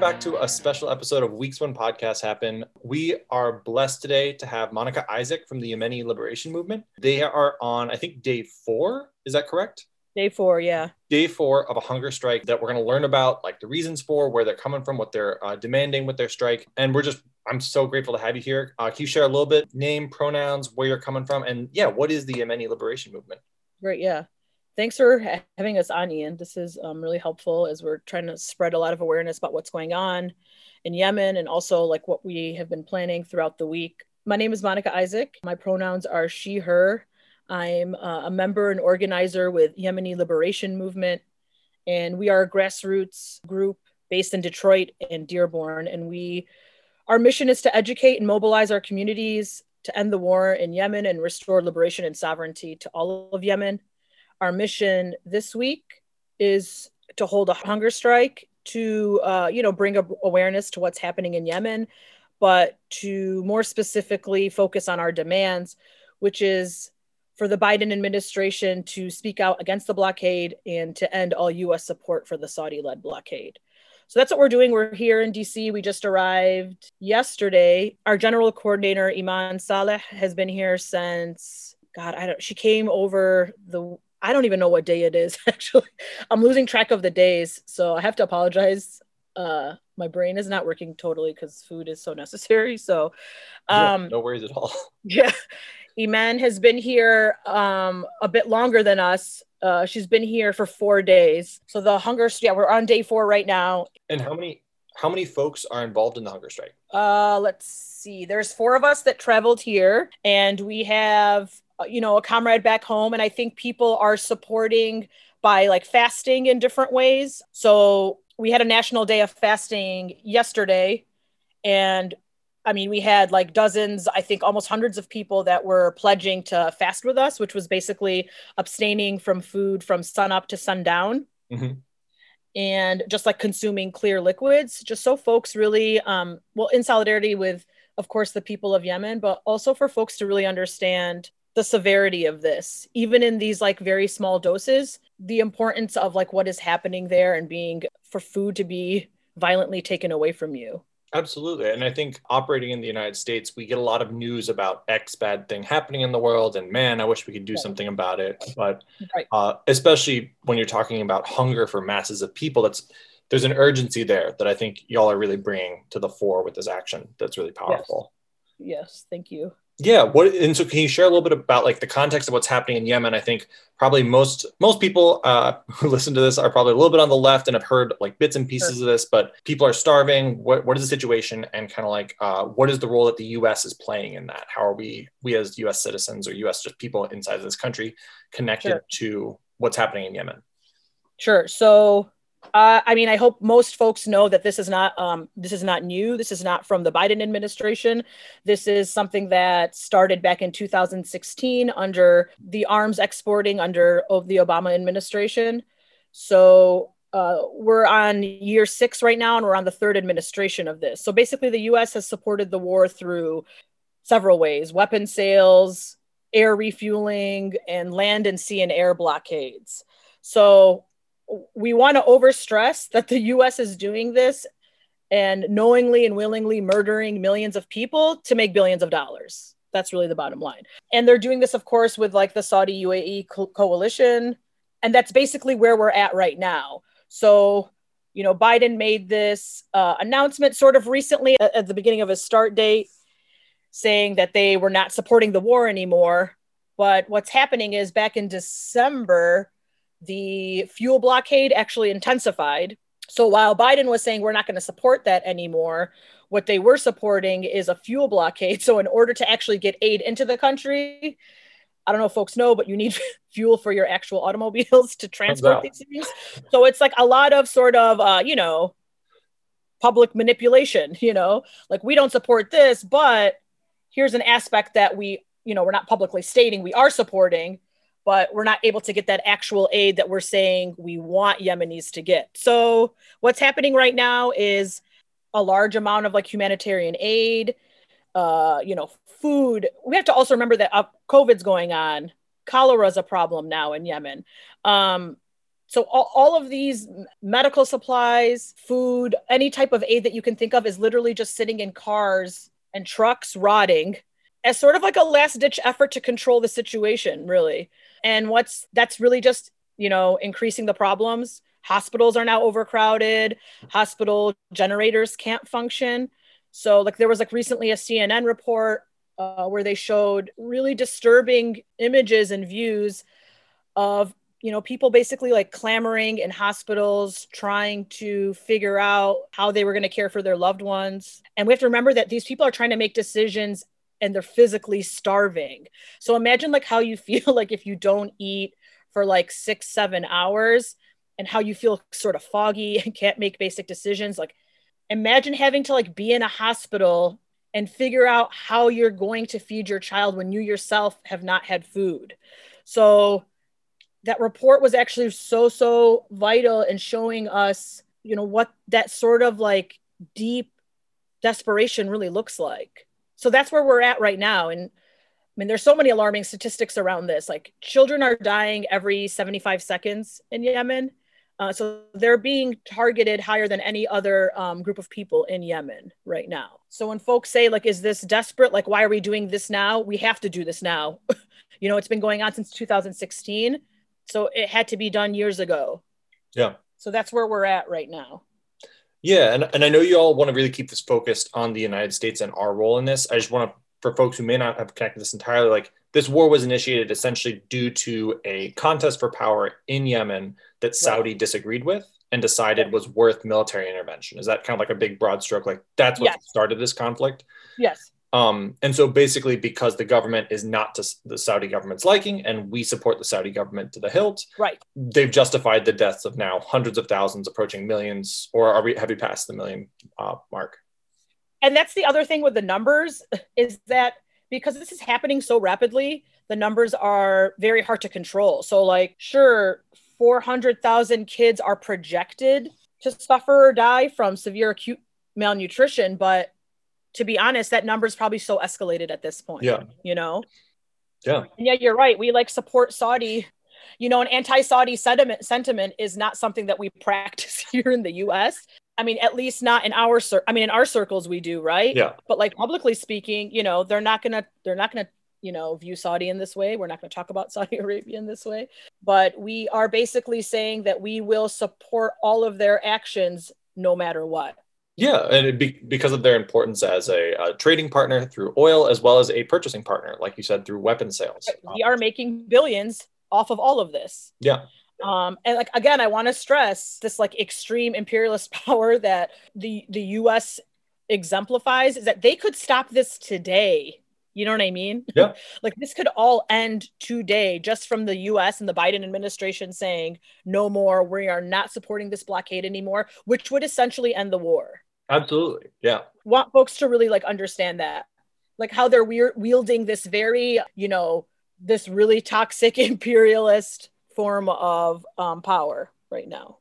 back to a special episode of Weeks One Podcast Happen. We are blessed today to have Monica Isaac from the Yemeni Liberation Movement. They are on, I think, day four. Is that correct? Day four, yeah. Day four of a hunger strike that we're going to learn about, like the reasons for, where they're coming from, what they're uh, demanding with their strike. And we're just, I'm so grateful to have you here. Uh, can you share a little bit, name, pronouns, where you're coming from? And yeah, what is the Yemeni Liberation Movement? Great, yeah thanks for having us on, Ian. This is um, really helpful as we're trying to spread a lot of awareness about what's going on in Yemen and also like what we have been planning throughout the week. My name is Monica Isaac. My pronouns are she, her. I'm uh, a member and organizer with Yemeni Liberation Movement, and we are a grassroots group based in Detroit and Dearborn. And we, our mission is to educate and mobilize our communities to end the war in Yemen and restore liberation and sovereignty to all of Yemen our mission this week is to hold a hunger strike to uh, you know bring awareness to what's happening in yemen but to more specifically focus on our demands which is for the biden administration to speak out against the blockade and to end all us support for the saudi-led blockade. So that's what we're doing. We're here in dc we just arrived yesterday. Our general coordinator iman saleh has been here since god i don't she came over the I don't even know what day it is actually. I'm losing track of the days, so I have to apologize. Uh, my brain is not working totally because food is so necessary. So, um, yeah, no worries at all. Yeah, Iman has been here um, a bit longer than us. Uh, she's been here for four days. So the hunger, yeah, we're on day four right now. And how many how many folks are involved in the hunger strike? Uh, let's see. There's four of us that traveled here, and we have you know a comrade back home. And i think people are supporting by like fasting in different ways. So we had a national day of fasting yesterday. And i mean we had like dozens i think almost hundreds of people that were pledging to fast with us which was basically abstaining from food from sun up to sundown. Mm-hmm. and just like consuming clear liquids. Just so folks really um, well in solidarity with of course the people of yemen but also for folks to really understand the severity of this even in these like very small doses the importance of like what is happening there and being for food to be violently taken away from you. Absolutely. And i think operating in the united states we get a lot of news about x bad thing happening in the world and man i wish we could do something about it. But right. uh, especially when you're talking about hunger for masses of people that's there's an urgency there that i think y'all are really bringing to the fore with this action that's really powerful. Yes, yes. Thank you yeah what and so can you share a little bit about like the context of what's happening in yemen i think probably most most people uh, who listen to this are probably a little bit on the left and have heard like bits and pieces sure. of this but people are starving what, what is the situation and kind of like uh, what is the role that the us is playing in that how are we we as us citizens or us just people inside of this country connected sure. to what's happening in yemen sure so uh, I mean, I hope most folks know that this is not um, this is not new. This is not from the Biden administration. This is something that started back in 2016 under the arms exporting under of the Obama administration. So uh, we're on year six right now, and we're on the third administration of this. So basically, the U.S. has supported the war through several ways: weapon sales, air refueling, and land and sea and air blockades. So we want to overstress that the US is doing this and knowingly and willingly murdering millions of people to make billions of dollars. That's really the bottom line. And they're doing this, of course, with like the Saudi UAE co- coalition. And that's basically where we're at right now. So, you know, Biden made this uh, announcement sort of recently at, at the beginning of his start date saying that they were not supporting the war anymore. But what's happening is back in December, the fuel blockade actually intensified. So while Biden was saying we're not going to support that anymore, what they were supporting is a fuel blockade. So in order to actually get aid into the country, I don't know if folks know, but you need fuel for your actual automobiles to transport these things. So it's like a lot of sort of, uh, you know, public manipulation, you know, like we don't support this, but here's an aspect that we, you know, we're not publicly stating we are supporting but we're not able to get that actual aid that we're saying we want Yemenis to get. So what's happening right now is a large amount of like humanitarian aid, uh, you know, food. We have to also remember that uh, COVID's going on. Cholera is a problem now in Yemen. Um, So all, all of these medical supplies, food, any type of aid that you can think of is literally just sitting in cars and trucks rotting as sort of like a last ditch effort to control the situation, really. And what's that's really just, you know, increasing the problems. Hospitals are now overcrowded, hospital generators can't function. So, like, there was like recently a CNN report uh, where they showed really disturbing images and views of you know people basically like clamoring in hospitals trying to figure out how they were going to care for their loved ones and we have to remember that these people are trying to make decisions and they're physically starving. So imagine like how you feel like if you don't eat for like six seven hours and how you feel sort of foggy and can't make basic decisions. Like imagine having to like be in a hospital and figure out how you're going to feed your child when you yourself have not had food. So that report was actually so so vital in showing us you know what that sort of like deep desperation really looks like so that's where we're at right now and i mean there's so many alarming statistics around this like children are dying every 75 seconds in yemen uh, so they're being targeted higher than any other um, group of people in Yemen right now. So when folks say like, "Is this desperate? Like, why are we doing this now?" We have to do this now. you know, it's been going on since 2016. So it had to be done years ago. Yeah. So that's where we're at right now. Yeah, and, and I know you all want to really keep this focused on the United States and our role in this. I just want to, for folks who may not have connected this entirely, like this war was initiated essentially due to a contest for power in Yemen that Saudi disagreed with and decided was worth military intervention. Is that kind of like a big broad stroke? Like that's what yes. started this conflict? Yes. Um, and so basically, because the government is not to the Saudi government's liking, and we support the Saudi government to the hilt, right? They've justified the deaths of now hundreds of thousands, approaching millions, or are we have we passed the million uh, mark? And that's the other thing with the numbers is that because this is happening so rapidly, the numbers are very hard to control. So, like, sure, four hundred thousand kids are projected to suffer or die from severe acute malnutrition, but to be honest, that number is probably so escalated at this point. Yeah. You know? Yeah. And yeah, you're right. We like support Saudi. You know, an anti-Saudi sentiment sentiment is not something that we practice here in the US. I mean, at least not in our cir- I mean, in our circles we do, right? Yeah. But like publicly speaking, you know, they're not gonna they're not gonna you know view saudi in this way we're not going to talk about saudi arabia in this way but we are basically saying that we will support all of their actions no matter what yeah, and be, because of their importance as a, a, trading partner through oil, as well as a purchasing partner, like you said, through weapon sales. We are making billions off of all of this. Yeah. Um, and like again, I want to stress this like extreme imperialist power that the the U.S. exemplifies is that they could stop this today. You know what I mean? Yeah. like this could all end today just from the US and the Biden administration saying, no more, we are not supporting this blockade anymore, which would essentially end the war. Absolutely. Yeah. Want folks to really like understand that. Like how they're we- wielding this very, you know, this really toxic imperialist form of um, power right now.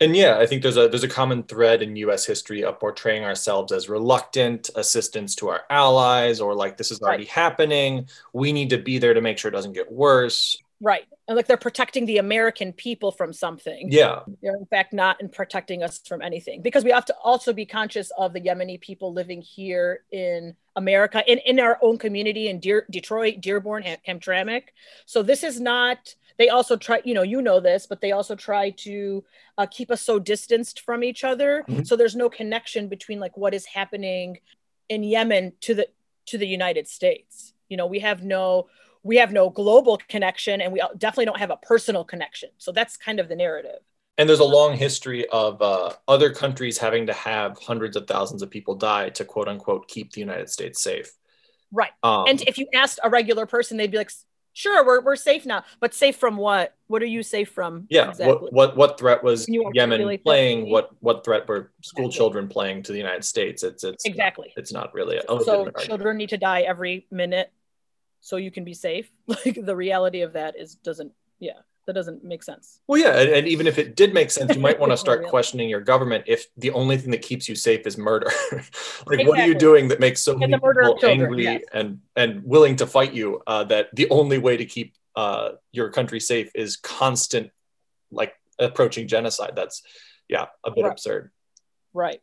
And yeah, I think there's a there's a common thread in U.S. history of portraying ourselves as reluctant assistance to our allies, or like this is already right. happening. We need to be there to make sure it doesn't get worse. Right. And like they're protecting the American people from something. Yeah. They're in fact not in protecting us from anything because we have to also be conscious of the Yemeni people living here in America, in, in our own community in Deer, Detroit, Dearborn, Ham- Hamtramck. So this is not, they also try, you know, you know this, but they also try to uh, keep us so distanced from each other. Mm-hmm. So there's no connection between like what is happening in Yemen to the, to the United States. You know, we have no, we have no global connection and we definitely don't have a personal connection. So that's kind of the narrative. And there's a long history of uh, other countries having to have hundreds of thousands of people die to quote unquote keep the United States safe. Right. Um, and if you asked a regular person, they'd be like, sure, we're, we're safe now. But safe from what? What are you safe from? Yeah. Exactly? What, what, what threat was Yemen really playing? What, what threat were school exactly. children playing to the United States? It's, it's exactly, not, it's not really. A so children need to die every minute so you can be safe like the reality of that is doesn't yeah that doesn't make sense well yeah and, and even if it did make sense you might want to start questioning your government if the only thing that keeps you safe is murder like exactly. what are you doing that makes so many people angry yes. and and willing to fight you uh, that the only way to keep uh, your country safe is constant like approaching genocide. That's yeah, a bit Right. absurd. Right.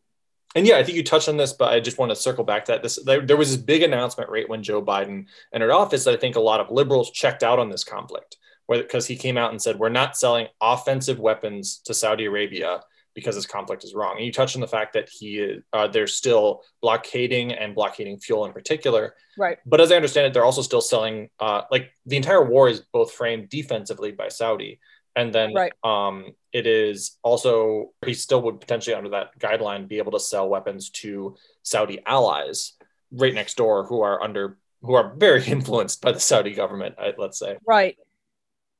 And yeah, I think you touched on this, but I just want to circle back to that. This there, there was this big announcement right when Joe Biden entered office that I think a lot of liberals checked out on this conflict, because he came out and said we're not selling offensive weapons to Saudi Arabia because this conflict is wrong. And you touched on the fact that he uh, they're still blockading and blockading fuel in particular. Right. But as I understand it, they're also still selling uh, like the entire war is both framed defensively by Saudi, and then Right. um, it is also he still would potentially under that guideline be able to sell weapons to Saudi allies right next door who are under who are very influenced by the Saudi government. Let's say. Right.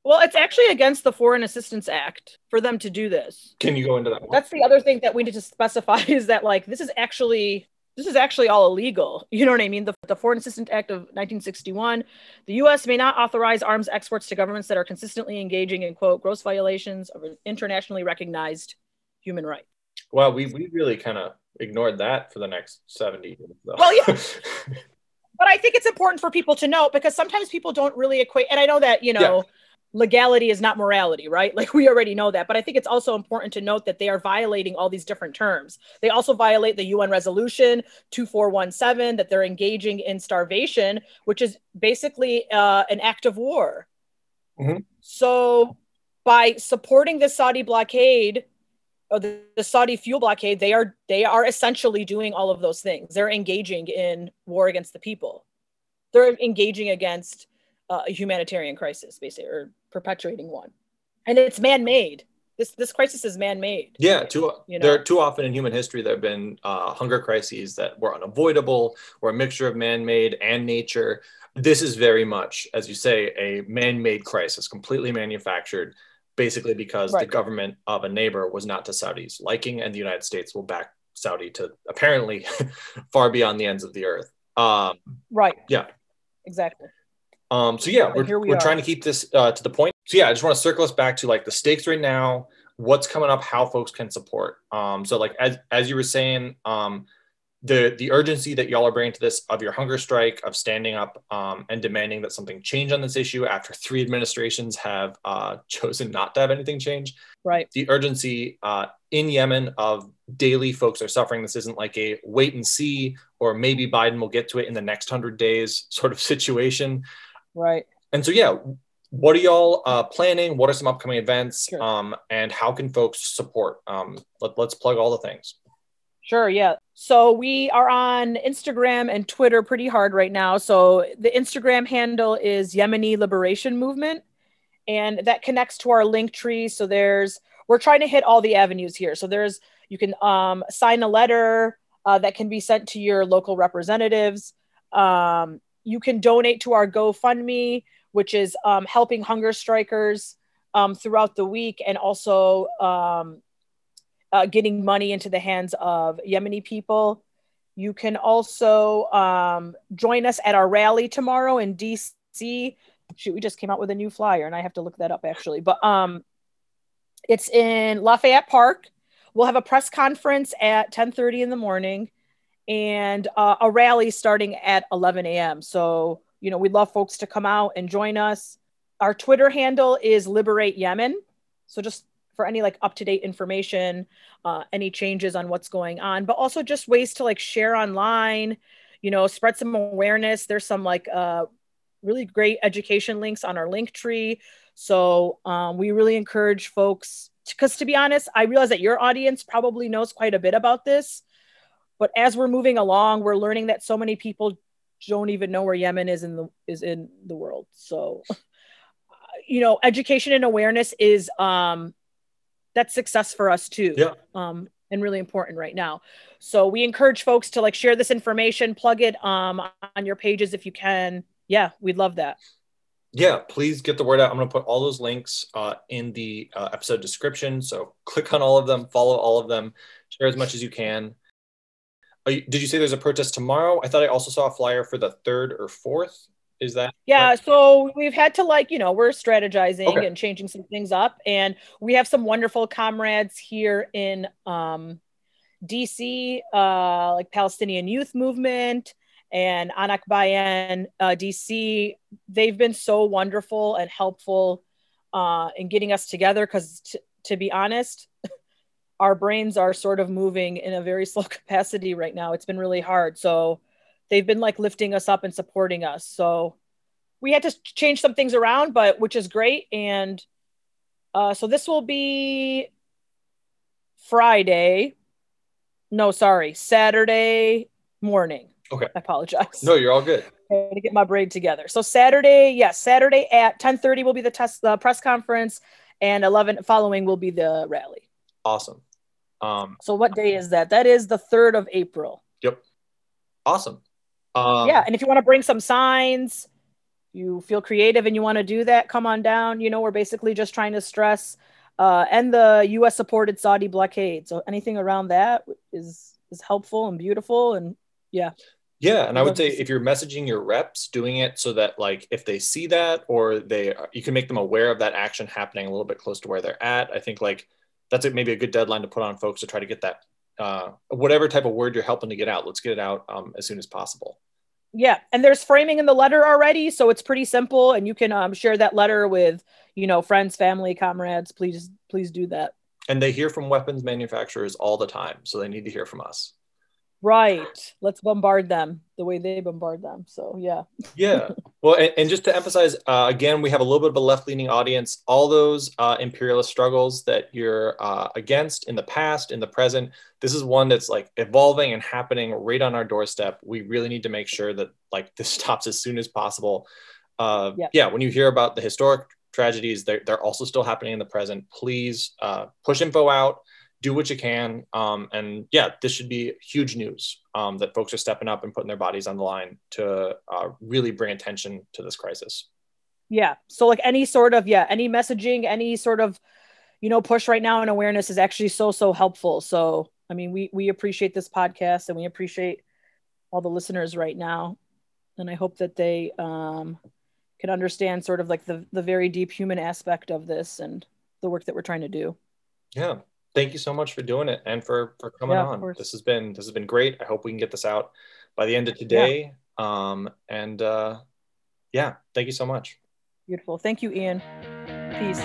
Well, it's actually against the Foreign Assistance Act for them to do this. Can you go into that? More? That's the other thing that we need to specify is that like this is actually this is actually all illegal. You know what I mean? The, the Foreign Assistance Act of 1961, the U.S. may not authorize arms exports to governments that are consistently engaging in quote gross violations of internationally recognized human rights. Well, we we really kind of ignored that for the next seventy. years, though. Well, yeah. But I think it's important for people to know because sometimes people don't really equate. And I know that you know. Legality is not morality, right? Like we already know that. But I think it's also important to note that they are violating all these different terms. They also violate the UN resolution 2417 that they're engaging in starvation, which is basically uh, an act of war. Mhm. So by supporting the Saudi blockade, or the, the Saudi fuel blockade, they are they are essentially doing all of those things. They're engaging in war against the people. They're engaging against uh, a humanitarian crisis, basically, or perpetuating one. And it's man-made. This this crisis is man-made. Yeah, too, You know? there are too often in human history there have been uh, hunger crises that were unavoidable, or a mixture of man-made and nature. This is very much, as you say, a man-made crisis, completely manufactured, basically because the government of a neighbor was not to Saudi's liking, and the United States will back Saudi to apparently far beyond the ends of the earth. Um, Right. Yeah. Exactly. Um, so yeah, we're, we we're are. trying to keep this uh, to the point. So yeah, I just want to circle us back to like the stakes right now, what's coming up, how folks can support. Um, so like as as you were saying, um, the the urgency that y'all are bringing to this of your hunger strike, of standing up um, and demanding that something change on this issue after three administrations have uh, chosen not to have anything change Right. the urgency uh, in Yemen of daily folks are suffering. This isn't like a wait and see, or maybe Biden will get to it in the next hundred days sort of situation. Right. And so, yeah, what are y'all uh, planning? What are some upcoming events? Sure. Um, and how can folks support? Um, let, let's plug all the things. Sure, yeah. So we are on Instagram and Twitter pretty hard right now. So the Instagram handle is Yemeni Liberation Movement, and that connects to our link tree. So there's we're trying to hit all the avenues here. So there's you can um, sign a letter uh, that can be sent to your local representatives. Um, you can donate to our GoFundMe, which is um, helping hunger strikers um, throughout the week, and also um, uh, getting money into the hands of Yemeni people. You can also um, join us at our rally tomorrow in DC. Shoot, we just came out with a new flyer, and I have to look that up actually. But um, it's in Lafayette Park. We'll have a press conference at 10:30 in the morning, and uh, a rally starting at 11 a.m. So you know, we'd love folks to come out and join us. Our Twitter handle is Liberate Yemen. So just for any like up to date information, uh, any changes on what's going on, but also just ways to like share online, you know, spread some awareness. There's some like uh, really great education links on our link tree. So um, we really encourage folks because to be honest, I realize that your audience probably knows quite a bit about this. But as we're moving along, we're learning that so many people don't even know where Yemen is in the is in the world. So, you know, education and awareness is um, that's success for us too. Yeah. Um, and really important right now. So we encourage folks to like share this information, plug it um, on your pages if you can. Yeah, we'd love that. Yeah, please get the word out. I'm going to put all those links uh, in the uh, episode description. So click on all of them, follow all of them, share as much as you can. Are you- did you say there's a protest tomorrow? I thought I also saw a flyer for the third or fourth. Is that? Yeah, so we've had to like, you know, we're strategizing Okay. and changing some things up and we have some wonderful comrades here in um DC uh like Palestinian Youth Movement and Anak Bayan uh DC. They've been so wonderful and helpful uh in getting us together cuz t- to be honest, our brains are sort of moving in a very slow capacity right now. It's been really hard. So they've been like lifting us up and supporting us. So we had to change some things around, but which is great. And uh, so this will be Friday. No, sorry, Saturday morning. Okay. I apologize. No, you're all good. to get my brain together. So Saturday, yes, Saturday at 10:30 will be the test the press conference and 11 following will be the rally. Awesome. Um, so what day is that? That is the 3rd of April. Yep. Awesome. Um, yeah, and if you want to bring some signs, you feel creative and you want to do that, come on down. You know, we're basically just trying to stress uh, and the U.S. supported Saudi blockade. So anything around that is is helpful and beautiful, and yeah. Yeah, and I would say if you're messaging your reps, doing it so that like if they see that or they you can make them aware of that action happening a little bit close to where they're at. I think like that's maybe a good deadline to put on folks to try to get that uh, whatever type of word you're helping to get out. Let's get it out um, as soon as possible. Yeah, and there's framing in the letter already, so it's pretty simple, and you can um, share that letter with you know friends, family, comrades. Please, please do that. And they hear from weapons manufacturers all the time, so they need to hear from us. Right. Let's bombard them the way they bombard them. So yeah. yeah. Well, and, and just to emphasize, uh, again, we have a little bit of a left-leaning audience. All those uh, imperialist struggles that you're uh, against in the past, in the present, this is one that's like evolving and happening right on our doorstep. We really need to make sure that like this stops as soon as possible. Uh, yeah. yeah. When you hear about the historic tragedies, they're, they're also still happening in the present. Please uh, push info out do what you can. Um, and yeah, this should be huge news um, that folks are stepping up and putting their bodies on the line to uh, really bring attention to this crisis. Yeah. So, like any sort of, yeah, any messaging, any sort of, you know, push right now and awareness is actually so, so helpful. So, I mean, we, we appreciate this podcast and we appreciate all the listeners right now. And I hope that they um, can understand sort of like the, the very deep human aspect of this and the work that we're trying to do. Yeah thank you so much for doing it and for for coming yeah, on. This has been this has been great. I hope we can get this out by the end of today. Yeah. Um, and uh, yeah, thank you so much. Beautiful. Thank you, Ian. Peace.